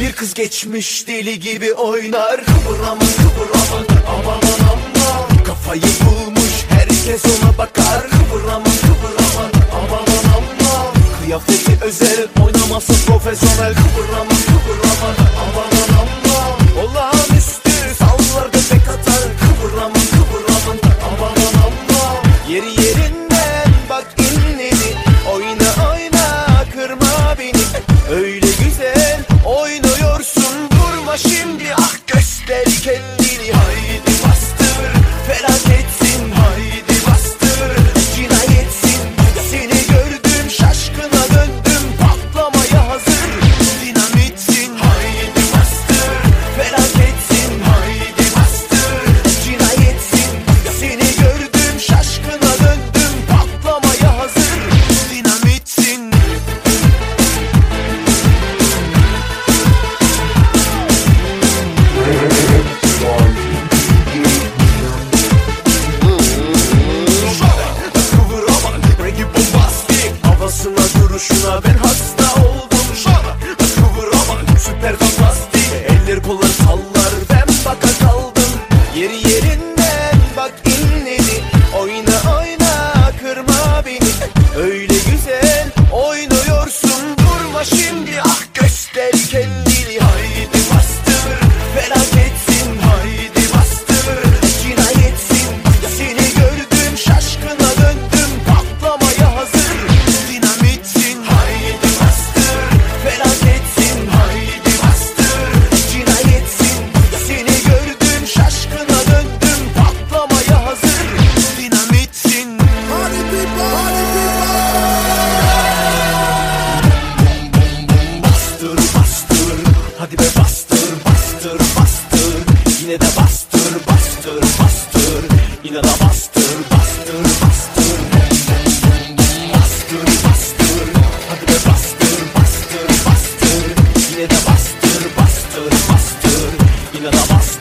Bir kız geçmiş deli gibi oynar. Kıvıraman kıvıraman aman aman Kafayı bulmuş herkes ona bakar Kıvıraman kıvıraman aman aman Kıyafeti özel oynaması profesyonel. Kıvıraman kıvıraman aman aman Olağanüstü sallar bebek atar. Kıvıraman kıvıraman aman aman Yeri yerinden bak inledi Oyna oyna kırma beni. Öyle güzel oynuyorsun. Vurma şimdi ah göster kendini fantastik Eller bastır Yine de bastır bastır bastır. Yine de bastır bastır bastır. Bastır bastır Hadi be bastır bastır bastır. Yine de bastır bastır bastır. Yine de bastır